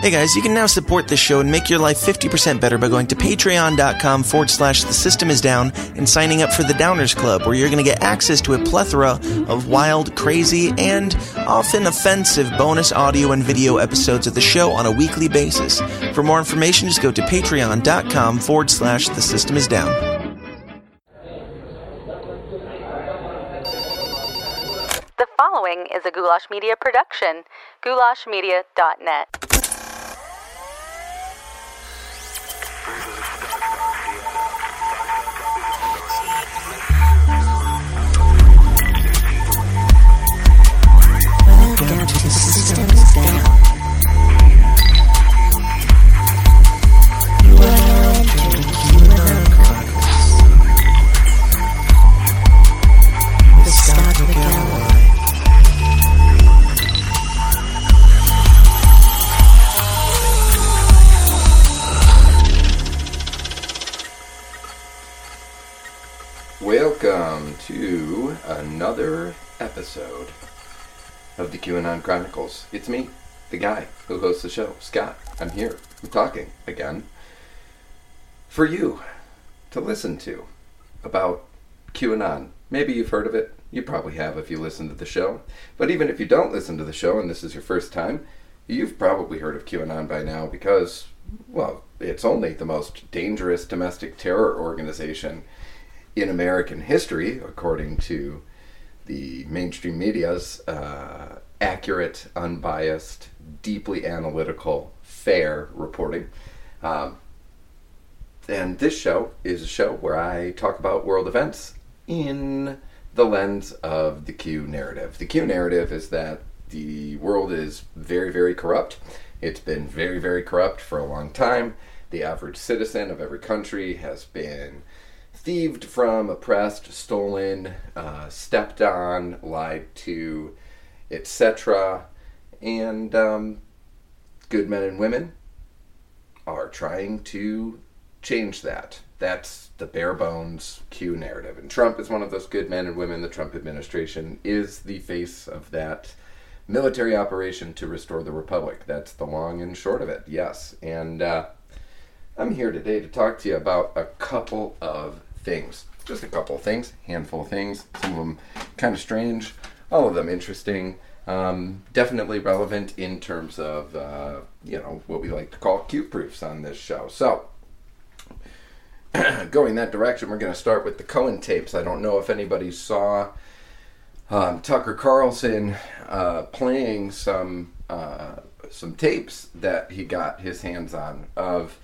Hey guys, you can now support this show and make your life 50% better by going to patreon.com forward slash the system is down and signing up for the Downers Club, where you're going to get access to a plethora of wild, crazy, and often offensive bonus audio and video episodes of the show on a weekly basis. For more information, just go to patreon.com forward slash the system is down. The following is a Goulash Media production. GoulashMedia.net. Bruce. QAnon Chronicles. It's me, the guy who hosts the show, Scott. I'm here. I'm talking again for you to listen to about QAnon. Maybe you've heard of it. You probably have if you listen to the show. But even if you don't listen to the show and this is your first time, you've probably heard of QAnon by now because, well, it's only the most dangerous domestic terror organization in American history, according to the mainstream media's uh, accurate, unbiased, deeply analytical, fair reporting. Um, and this show is a show where I talk about world events in the lens of the Q narrative. The Q narrative is that the world is very, very corrupt. It's been very, very corrupt for a long time. The average citizen of every country has been thieved from, oppressed, stolen, uh, stepped on, lied to, etc. And um, good men and women are trying to change that. That's the bare bones Q narrative. And Trump is one of those good men and women. The Trump administration is the face of that military operation to restore the republic. That's the long and short of it, yes. And uh, I'm here today to talk to you about a couple of things. Just a couple of things, handful of things. Some of them kind of strange, all of them interesting. Um, definitely relevant in terms of uh, you know what we like to call Q proofs on this show. So, going that direction, we're going to start with the Cohen tapes. I don't know if anybody saw um, Tucker Carlson uh, playing some uh, some tapes that he got his hands on of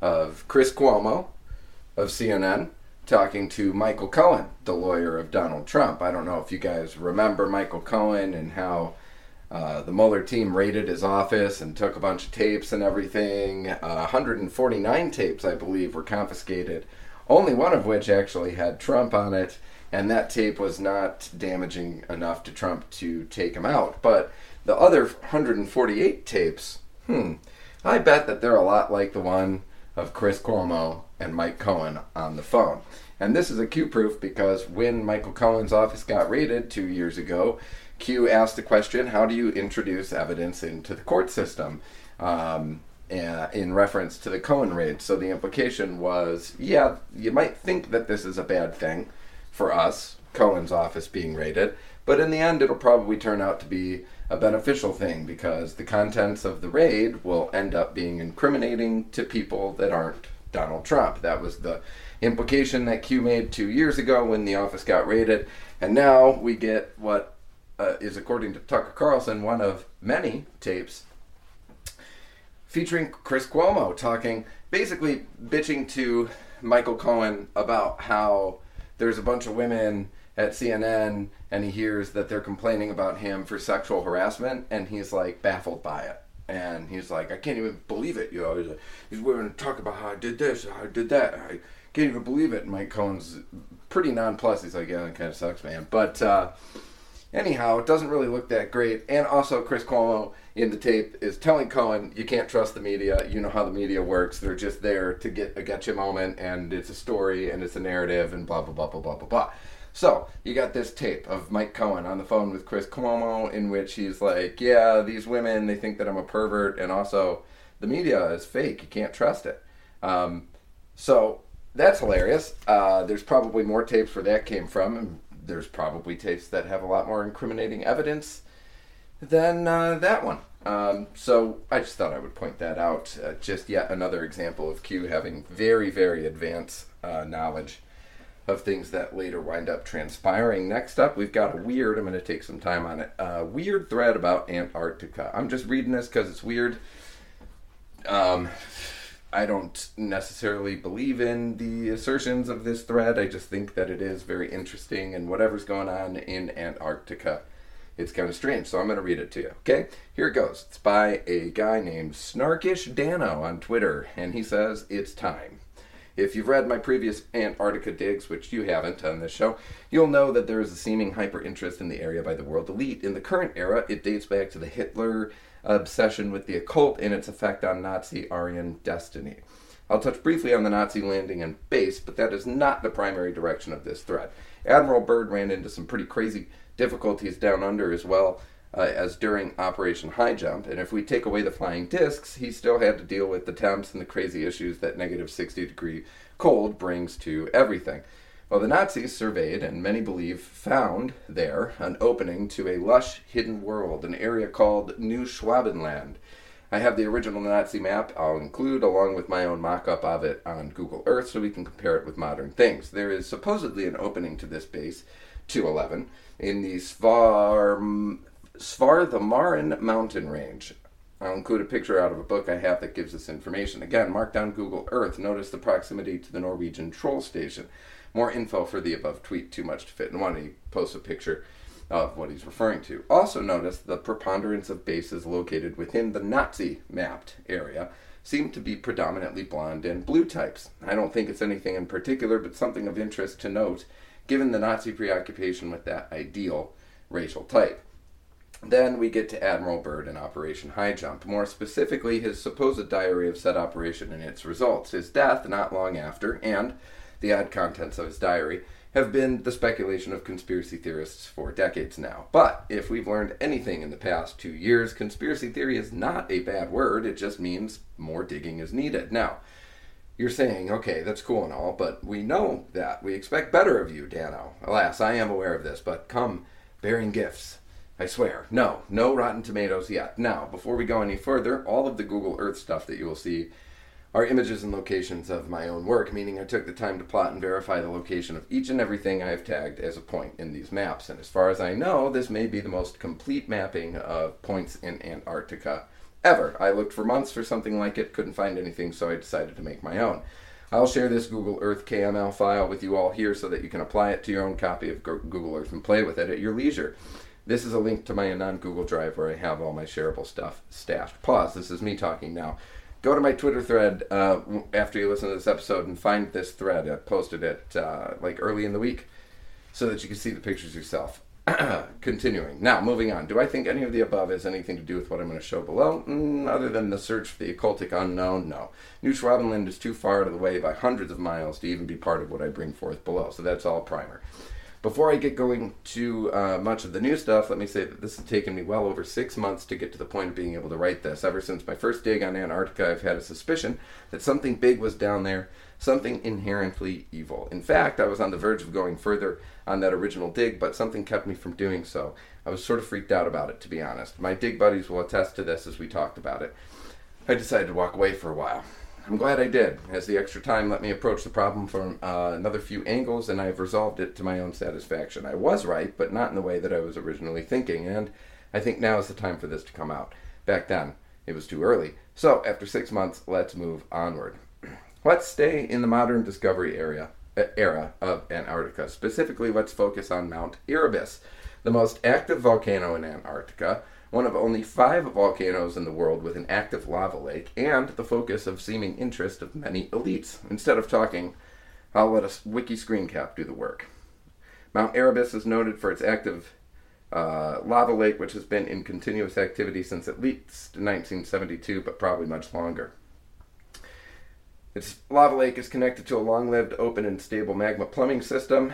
of Chris Cuomo of CNN talking to Michael Cohen, the lawyer of Donald Trump. I don't know if you guys remember Michael Cohen and how uh, the Mueller team raided his office and took a bunch of tapes and everything. Uh, 149 tapes, I believe, were confiscated. Only one of which actually had Trump on it, and that tape was not damaging enough to Trump to take him out. But the other 148 tapes, hmm, I bet that they're a lot like the one of Chris Cuomo and Mike Cohen on the phone. And this is a Q proof because when Michael Cohen's office got raided two years ago, Q asked the question, How do you introduce evidence into the court system? Um, in reference to the Cohen raid. So the implication was, yeah, you might think that this is a bad thing for us, Cohen's office being raided, but in the end, it'll probably turn out to be a beneficial thing because the contents of the raid will end up being incriminating to people that aren't Donald Trump. That was the implication that Q made two years ago when the office got raided, and now we get what uh, is, according to Tucker Carlson, one of many tapes featuring Chris Cuomo talking, basically bitching to Michael Cohen about how there's a bunch of women at CNN and he hears that they're complaining about him for sexual harassment and he's like baffled by it. And he's like, I can't even believe it. You know, he's like, these women talk about how I did this, how I did that. I can't even believe it. And Mike Cohen's pretty nonplussed. He's like, yeah, that kind of sucks, man. But uh, anyhow, it doesn't really look that great. And also, Chris Cuomo in the tape is telling Cohen, you can't trust the media. You know how the media works. They're just there to get a gotcha moment, and it's a story, and it's a narrative, and blah, blah, blah, blah, blah, blah, blah. So you got this tape of Mike Cohen on the phone with Chris Cuomo, in which he's like, "Yeah, these women they think that I'm a pervert, and also the media is fake. You can't trust it." Um, so that's hilarious. Uh, there's probably more tapes where that came from, and there's probably tapes that have a lot more incriminating evidence than uh, that one. Um, so I just thought I would point that out. Uh, just yet another example of Q having very, very advanced uh, knowledge of things that later wind up transpiring. Next up, we've got a weird, I'm going to take some time on it, uh, weird thread about Antarctica. I'm just reading this because it's weird. Um, I don't necessarily believe in the assertions of this thread. I just think that it is very interesting, and whatever's going on in Antarctica, it's kind of strange. So I'm going to read it to you. Okay, here it goes. It's by a guy named Snarkish Dano on Twitter, and he says it's time. If you've read my previous Antarctica digs, which you haven't on this show, you'll know that there is a seeming hyper interest in the area by the world elite. In the current era, it dates back to the Hitler obsession with the occult and its effect on Nazi Aryan destiny. I'll touch briefly on the Nazi landing and base, but that is not the primary direction of this thread. Admiral Byrd ran into some pretty crazy difficulties down under as well uh, as during Operation High Jump, and if we take away the flying discs, he still had to deal with the temps and the crazy issues that negative 60 degree cold brings to everything. Well, the Nazis surveyed, and many believe found there, an opening to a lush hidden world, an area called New Schwabenland. I have the original Nazi map I'll include along with my own mock up of it on Google Earth so we can compare it with modern things. There is supposedly an opening to this base, 211, in the Svar, Svarthamaren mountain range. I'll include a picture out of a book I have that gives this information. Again, mark down Google Earth. Notice the proximity to the Norwegian troll station. More info for the above tweet, too much to fit in one. He posts a picture of what he's referring to. Also, notice the preponderance of bases located within the Nazi mapped area seem to be predominantly blonde and blue types. I don't think it's anything in particular, but something of interest to note given the Nazi preoccupation with that ideal racial type. Then we get to Admiral Byrd and Operation High Jump, more specifically his supposed diary of said operation and its results, his death not long after, and the odd contents of his diary have been the speculation of conspiracy theorists for decades now. But if we've learned anything in the past two years, conspiracy theory is not a bad word, it just means more digging is needed. Now, you're saying, okay, that's cool and all, but we know that. We expect better of you, Dano. Alas, I am aware of this, but come bearing gifts. I swear. No, no Rotten Tomatoes yet. Now, before we go any further, all of the Google Earth stuff that you will see are images and locations of my own work, meaning I took the time to plot and verify the location of each and everything I have tagged as a point in these maps. And as far as I know, this may be the most complete mapping of points in Antarctica ever. I looked for months for something like it, couldn't find anything, so I decided to make my own. I'll share this Google Earth KML file with you all here so that you can apply it to your own copy of Google Earth and play with it at your leisure. This is a link to my non Google Drive where I have all my shareable stuff stashed. Pause. This is me talking now. Go to my Twitter thread uh, after you listen to this episode and find this thread. I posted it uh, like early in the week so that you can see the pictures yourself. Continuing. Now, moving on. Do I think any of the above has anything to do with what I'm going to show below? Mm, other than the search for the occultic unknown, no. New Schwabenland is too far out of the way by hundreds of miles to even be part of what I bring forth below, so that's all primer. Before I get going to uh, much of the new stuff, let me say that this has taken me well over six months to get to the point of being able to write this. Ever since my first dig on Antarctica, I've had a suspicion that something big was down there, something inherently evil. In fact, I was on the verge of going further on that original dig, but something kept me from doing so. I was sort of freaked out about it, to be honest. My dig buddies will attest to this as we talked about it. I decided to walk away for a while. I'm glad I did, as the extra time let me approach the problem from uh, another few angles, and I've resolved it to my own satisfaction. I was right, but not in the way that I was originally thinking, and I think now is the time for this to come out. Back then, it was too early. So, after six months, let's move onward. let's stay in the modern discovery area uh, era of Antarctica. Specifically, let's focus on Mount Erebus, the most active volcano in Antarctica one of only five volcanoes in the world with an active lava lake, and the focus of seeming interest of many elites. Instead of talking, I'll let a wiki screen cap do the work. Mount Erebus is noted for its active uh, lava lake, which has been in continuous activity since at least 1972, but probably much longer. Its lava lake is connected to a long lived, open, and stable magma plumbing system,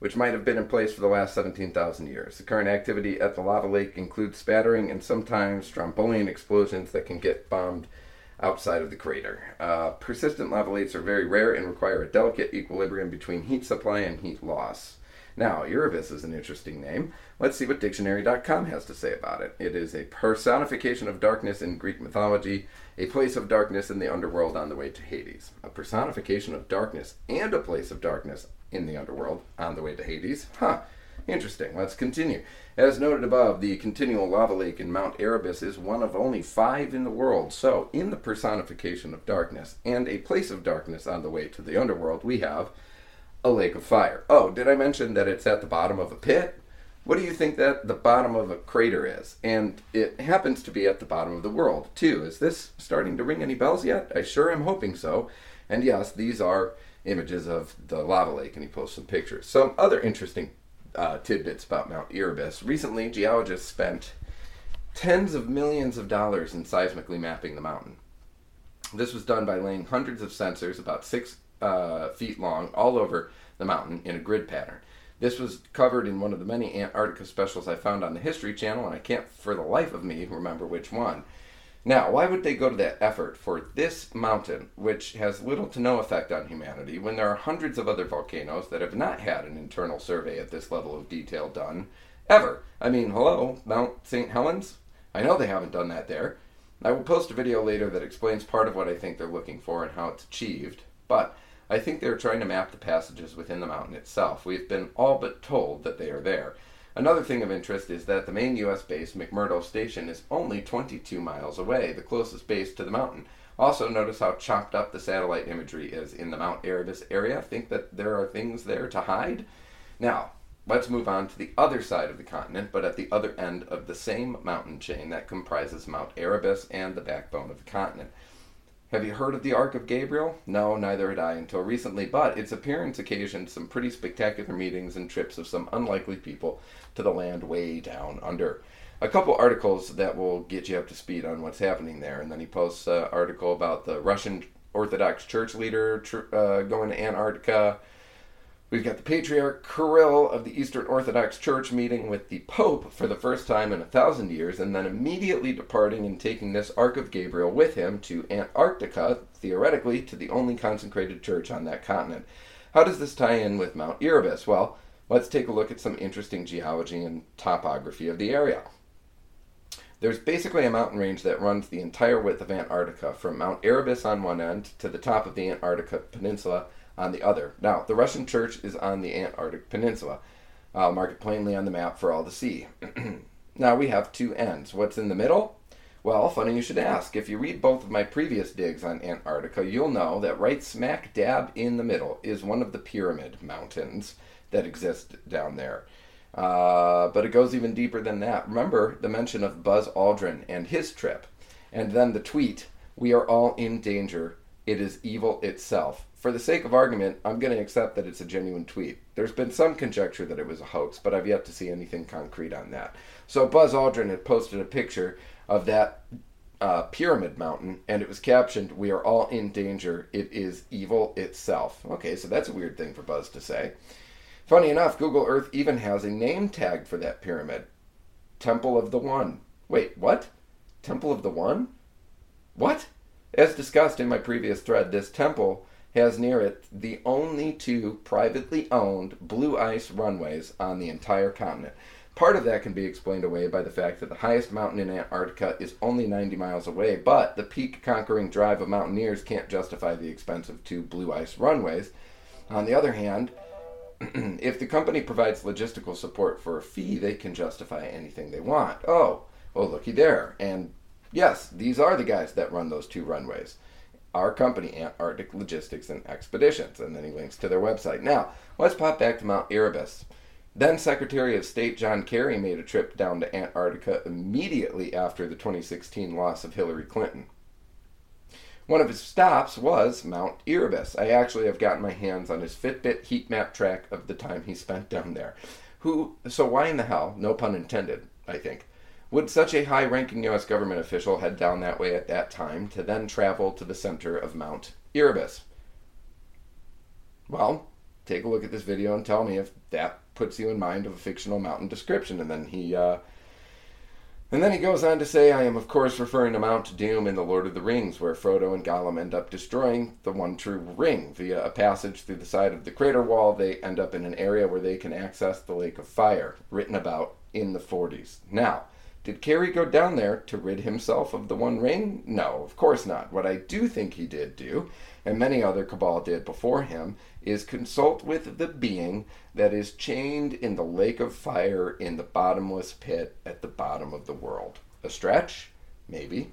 which might have been in place for the last 17,000 years. The current activity at the lava lake includes spattering and sometimes strombolian explosions that can get bombed outside of the crater. Uh, persistent lava lakes are very rare and require a delicate equilibrium between heat supply and heat loss. Now, Erebus is an interesting name. Let's see what dictionary.com has to say about it. It is a personification of darkness in Greek mythology, a place of darkness in the underworld on the way to Hades. A personification of darkness and a place of darkness in the underworld on the way to Hades. Huh. Interesting. Let's continue. As noted above, the continual lava lake in Mount Erebus is one of only five in the world. So, in the personification of darkness and a place of darkness on the way to the underworld, we have a lake of fire. Oh, did I mention that it's at the bottom of a pit? What do you think that the bottom of a crater is? And it happens to be at the bottom of the world, too. Is this starting to ring any bells yet? I sure am hoping so. And yes, these are images of the lava lake, and he posts some pictures. Some other interesting uh, tidbits about Mount Erebus. Recently, geologists spent tens of millions of dollars in seismically mapping the mountain. This was done by laying hundreds of sensors, about six uh, feet long, all over the mountain in a grid pattern. This was covered in one of the many Antarctica specials I found on the History Channel, and I can't for the life of me remember which one. Now, why would they go to that effort for this mountain, which has little to no effect on humanity, when there are hundreds of other volcanoes that have not had an internal survey at this level of detail done ever? I mean, hello, Mount St. Helens? I know they haven't done that there. I will post a video later that explains part of what I think they're looking for and how it's achieved, but I think they're trying to map the passages within the mountain itself. We've been all but told that they are there. Another thing of interest is that the main U.S. base, McMurdo Station, is only 22 miles away, the closest base to the mountain. Also, notice how chopped up the satellite imagery is in the Mount Erebus area. Think that there are things there to hide? Now, let's move on to the other side of the continent, but at the other end of the same mountain chain that comprises Mount Erebus and the backbone of the continent. Have you heard of the Ark of Gabriel? No, neither had I until recently, but its appearance occasioned some pretty spectacular meetings and trips of some unlikely people to the land way down under. A couple articles that will get you up to speed on what's happening there, and then he posts an article about the Russian Orthodox Church leader tr- uh, going to Antarctica. We've got the Patriarch Kirill of the Eastern Orthodox Church meeting with the Pope for the first time in a thousand years, and then immediately departing and taking this Ark of Gabriel with him to Antarctica, theoretically to the only consecrated church on that continent. How does this tie in with Mount Erebus? Well, let's take a look at some interesting geology and topography of the area. There's basically a mountain range that runs the entire width of Antarctica, from Mount Erebus on one end to the top of the Antarctica Peninsula on the other. Now, the Russian church is on the Antarctic Peninsula. I'll mark it plainly on the map for all to see. now we have two ends. What's in the middle? Well, funny you should ask. If you read both of my previous digs on Antarctica, you'll know that right smack dab in the middle is one of the Pyramid Mountains that exist down there. Uh, but it goes even deeper than that. Remember the mention of Buzz Aldrin and his trip, and then the tweet, We are all in danger. It is evil itself for the sake of argument, I'm going to accept that it's a genuine tweet. There's been some conjecture that it was a hoax, but I've yet to see anything concrete on that. So Buzz Aldrin had posted a picture of that uh, pyramid mountain, and it was captioned, "We are all in danger. It is evil itself." Okay, so that's a weird thing for Buzz to say. Funny enough, Google Earth even has a name tag for that pyramid, Temple of the One. Wait, what? Temple of the One? What? As discussed in my previous thread, this temple has near it the only two privately owned blue ice runways on the entire continent. Part of that can be explained away by the fact that the highest mountain in Antarctica is only 90 miles away, but the peak conquering drive of mountaineers can't justify the expense of two blue ice runways. On the other hand, if the company provides logistical support for a fee, they can justify anything they want. Oh, oh, looky there. And yes, these are the guys that run those two runways our company, Antarctic Logistics and Expeditions. And then he links to their website. Now, let's pop back to Mount Erebus. Then Secretary of State John Kerry made a trip down to Antarctica immediately after the 2016 loss of Hillary Clinton. One of his stops was Mount Erebus. I actually have gotten my hands on his Fitbit heat map track of the time he spent down there. Who so why in the hell, no pun intended, I think, would such a high ranking U.S. government official head down that way at that time to then travel to the center of Mount Erebus? Well, take a look at this video and tell me if that puts you in mind of a fictional mountain description. And then he, uh, and then he goes on to say, I am of course referring to Mount Doom in The Lord of the Rings, where Frodo and Gollum end up destroying the one true ring. Via a passage through the side of the crater wall, they end up in an area where they can access the Lake of Fire, written about in the 40s. Now, did Kerry go down there to rid himself of the One Ring? No, of course not. What I do think he did do, and many other Cabal did before him, is consult with the being that is chained in the lake of fire in the bottomless pit at the bottom of the world. A stretch? Maybe.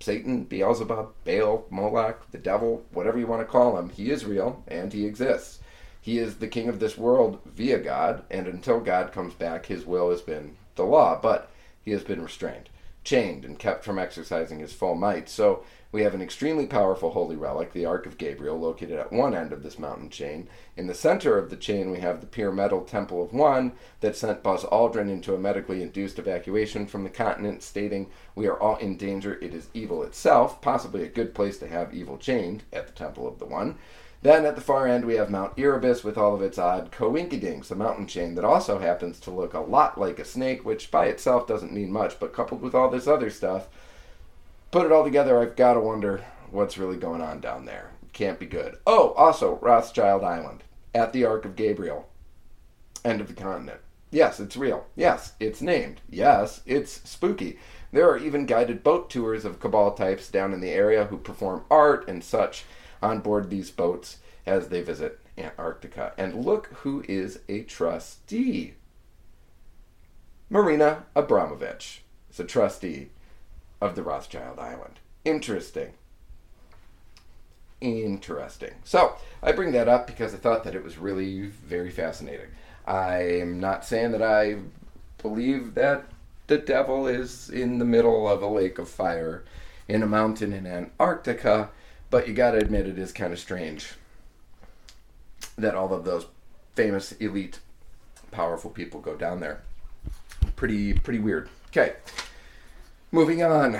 Satan, Beelzebub, Baal, Moloch, the devil, whatever you want to call him, he is real and he exists. He is the king of this world via God, and until God comes back, his will has been the law. But he has been restrained, chained, and kept from exercising his full might. So we have an extremely powerful holy relic, the Ark of Gabriel, located at one end of this mountain chain. In the center of the chain, we have the pure metal Temple of One that sent Buzz Aldrin into a medically induced evacuation from the continent, stating, We are all in danger. It is evil itself, possibly a good place to have evil chained at the Temple of the One. Then at the far end, we have Mount Erebus with all of its odd coinkydinks, a mountain chain that also happens to look a lot like a snake, which by itself doesn't mean much, but coupled with all this other stuff, put it all together, I've got to wonder what's really going on down there. Can't be good. Oh, also, Rothschild Island at the Ark of Gabriel, end of the continent. Yes, it's real. Yes, it's named. Yes, it's spooky. There are even guided boat tours of Cabal types down in the area who perform art and such on board these boats as they visit Antarctica. And look who is a trustee. Marina Abramovic is a trustee of the Rothschild Island. Interesting. Interesting. So, I bring that up because I thought that it was really very fascinating. I'm not saying that I believe that the devil is in the middle of a lake of fire in a mountain in Antarctica, but you gotta admit it is kind of strange that all of those famous, elite, powerful people go down there. Pretty, pretty weird. Okay, moving on.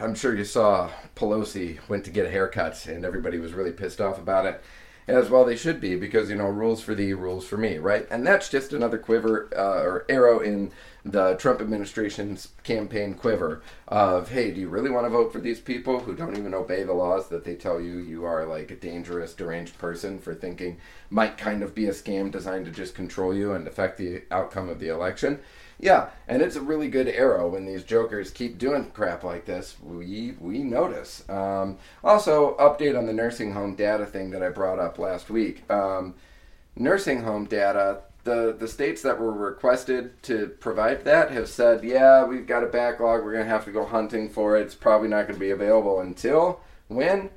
I'm sure you saw Pelosi went to get a haircut, and everybody was really pissed off about it. As well, they should be because you know rules for thee, rules for me, right? And that's just another quiver uh, or arrow in the Trump administration's campaign quiver of, hey, do you really want to vote for these people who don't even obey the laws that they tell you you are like a dangerous, deranged person for thinking might kind of be a scam designed to just control you and affect the outcome of the election? Yeah, and it's a really good arrow when these jokers keep doing crap like this. We we notice. Um, also, update on the nursing home data thing that I brought up last week. Um, nursing home data. The, the states that were requested to provide that have said, yeah, we've got a backlog. We're going to have to go hunting for it. It's probably not going to be available until when?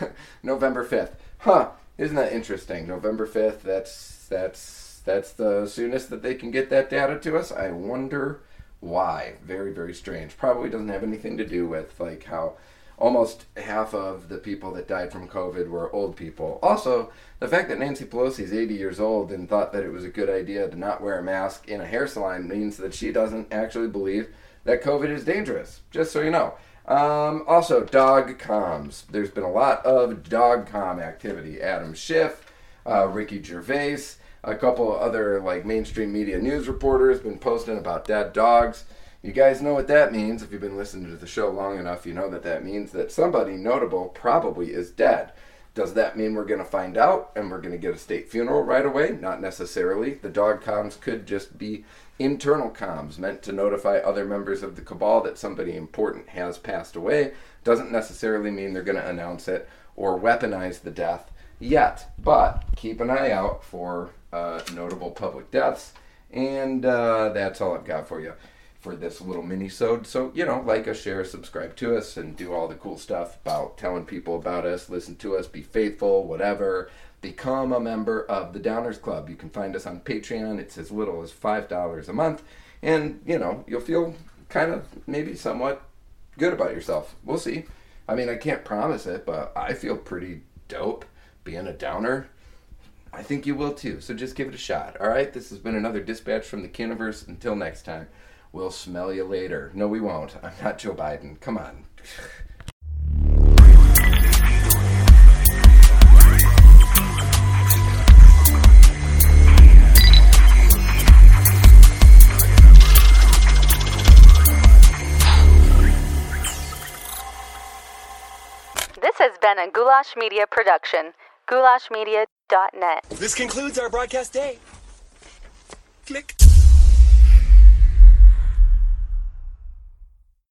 November 5th. Huh. Isn't that interesting? November 5th, that's that's that's the soonest that they can get that data to us. I wonder why. Very very strange. Probably doesn't have anything to do with like how almost half of the people that died from COVID were old people. Also, the fact that Nancy Pelosi is 80 years old and thought that it was a good idea to not wear a mask in a hair salon means that she doesn't actually believe that COVID is dangerous. Just so you know. Um, also, dog comms. There's been a lot of dog com activity. Adam Schiff, uh, Ricky Gervais, a couple other like mainstream media news reporters been posting about dead dogs. You guys know what that means. If you've been listening to the show long enough, you know that that means that somebody notable probably is dead. Does that mean we're going to find out and we're going to get a state funeral right away? Not necessarily. The dog comms could just be internal comms meant to notify other members of the cabal that somebody important has passed away. Doesn't necessarily mean they're going to announce it or weaponize the death yet. But keep an eye out for uh, notable public deaths. And uh, that's all I've got for you for this little mini-sode. So, you know, like us, share, subscribe to us, and do all the cool stuff about telling people about us, listen to us, be faithful, whatever. Become a member of the Downers Club. You can find us on Patreon. It's as little as $5 a month. And, you know, you'll feel kind of maybe somewhat good about yourself. We'll see. I mean, I can't promise it, but I feel pretty dope being a downer, I think you will too. So just give it a shot. All right. This has been another dispatch from the Caniverse. Until next time, we'll smell you later. No, we won't. I'm not Joe Biden. Come on. This has been a Goulash Media production. GoulashMedia.net. This concludes our broadcast day. Click.